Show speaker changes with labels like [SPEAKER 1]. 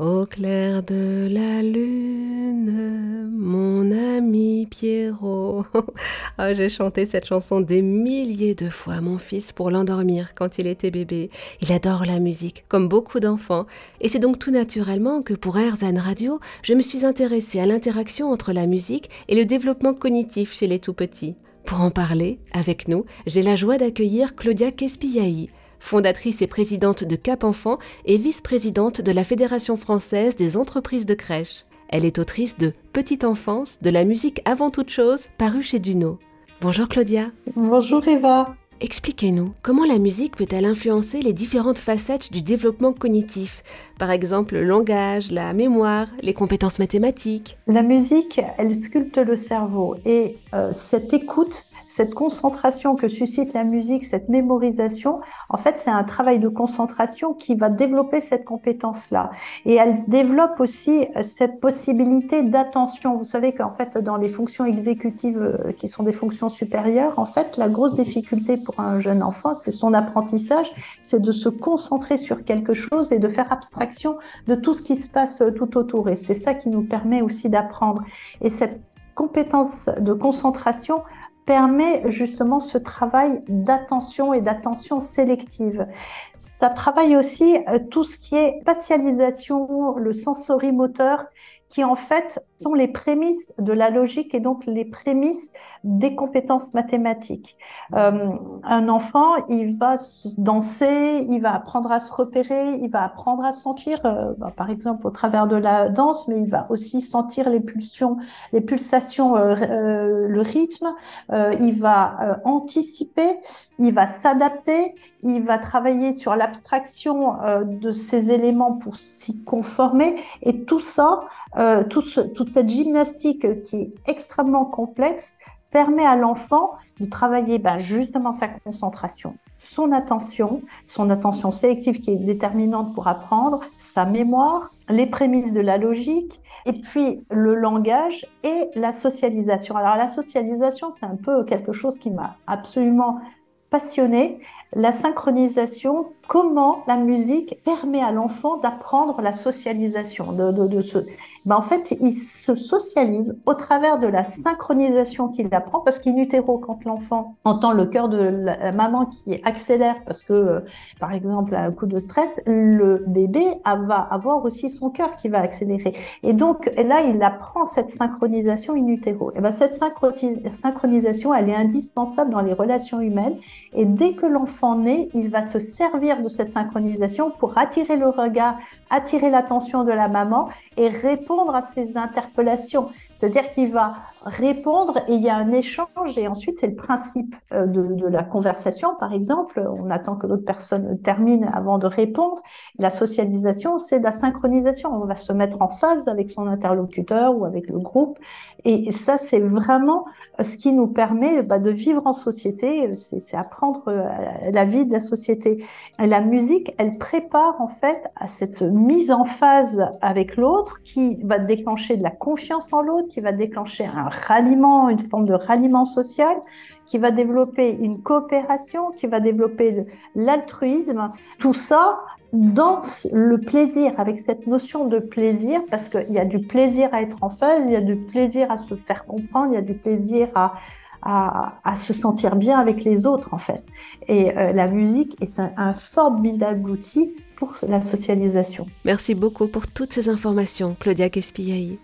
[SPEAKER 1] Au clair de la lune, mon ami Pierrot. Ah, j'ai chanté cette chanson des milliers de fois à mon fils pour l'endormir quand il était bébé. Il adore la musique, comme beaucoup d'enfants. Et c'est donc tout naturellement que pour AirZan Radio, je me suis intéressée à l'interaction entre la musique et le développement cognitif chez les tout-petits. Pour en parler, avec nous, j'ai la joie d'accueillir Claudia Kespiaï fondatrice et présidente de Cap Enfant et vice-présidente de la Fédération française des entreprises de crèche. Elle est autrice de Petite enfance, de la musique avant toute chose, paru chez Duno. Bonjour Claudia.
[SPEAKER 2] Bonjour Eva.
[SPEAKER 1] Expliquez-nous, comment la musique peut-elle influencer les différentes facettes du développement cognitif? Par exemple, le langage, la mémoire, les compétences mathématiques
[SPEAKER 2] La musique, elle sculpte le cerveau et euh, cette écoute cette concentration que suscite la musique, cette mémorisation, en fait, c'est un travail de concentration qui va développer cette compétence-là. Et elle développe aussi cette possibilité d'attention. Vous savez qu'en fait, dans les fonctions exécutives euh, qui sont des fonctions supérieures, en fait, la grosse difficulté pour un jeune enfant, c'est son apprentissage, c'est de se concentrer sur quelque chose et de faire abstraction de tout ce qui se passe tout autour. Et c'est ça qui nous permet aussi d'apprendre. Et cette compétence de concentration permet justement ce travail d'attention et d'attention sélective. Ça travaille aussi euh, tout ce qui est spatialisation, le sensorimoteur, qui en fait sont les prémices de la logique et donc les prémices des compétences mathématiques. Euh, un enfant, il va danser, il va apprendre à se repérer, il va apprendre à sentir, euh, bah, par exemple au travers de la danse, mais il va aussi sentir les pulsions, les pulsations, euh, le rythme. Il va anticiper, il va s'adapter, il va travailler sur l'abstraction de ces éléments pour s'y conformer, et tout ça euh, tout toute cette gymnastique qui est extrêmement complexe permet à l'enfant de travailler ben, justement sa concentration, son attention, son attention sélective qui est déterminante pour apprendre, sa mémoire, les prémices de la logique, et puis le langage et la socialisation. Alors la socialisation, c'est un peu quelque chose qui m'a absolument passionnée. La synchronisation, comment la musique permet à l'enfant d'apprendre la socialisation, de, se, ben en fait, il se socialise au travers de la synchronisation qu'il apprend, parce qu'in utero, quand l'enfant entend le cœur de la maman qui accélère, parce que, euh, par exemple, à un coup de stress, le bébé va avoir aussi son cœur qui va accélérer. Et donc, là, il apprend cette synchronisation in utero. Et ben, cette synchronisation, elle est indispensable dans les relations humaines. Et dès que l'enfant naît, il va se servir de cette synchronisation pour attirer le regard, attirer l'attention de la maman et répondre à ces interpellations. C'est-à-dire qu'il va répondre et il y a un échange et ensuite c'est le principe euh, de, la conversation par exemple. On attend que l'autre personne termine avant de répondre. La socialisation c'est la synchronisation. On va se mettre en phase avec son interlocuteur ou avec le groupe. Et ça c'est vraiment euh, ce qui nous permet bah, de vivre en société. C'est apprendre euh, la vie de la société la musique elle prépare en fait à cette mise en phase avec l'autre qui va déclencher de la confiance en l'autre qui va déclencher un ralliement, une forme de ralliement social, qui va développer une coopération, qui va développer l'altruisme. Tout ça dans le plaisir, avec cette notion de plaisir, parce qu'il y a du plaisir à être en phase, il y a du plaisir à se faire comprendre, il y a du plaisir à, à, se sentir bien avec les autres en fait. Et euh, la musique est un, un formidable outil pour la socialisation.
[SPEAKER 1] Merci beaucoup pour toutes ces informations, Claudia Kespiaï.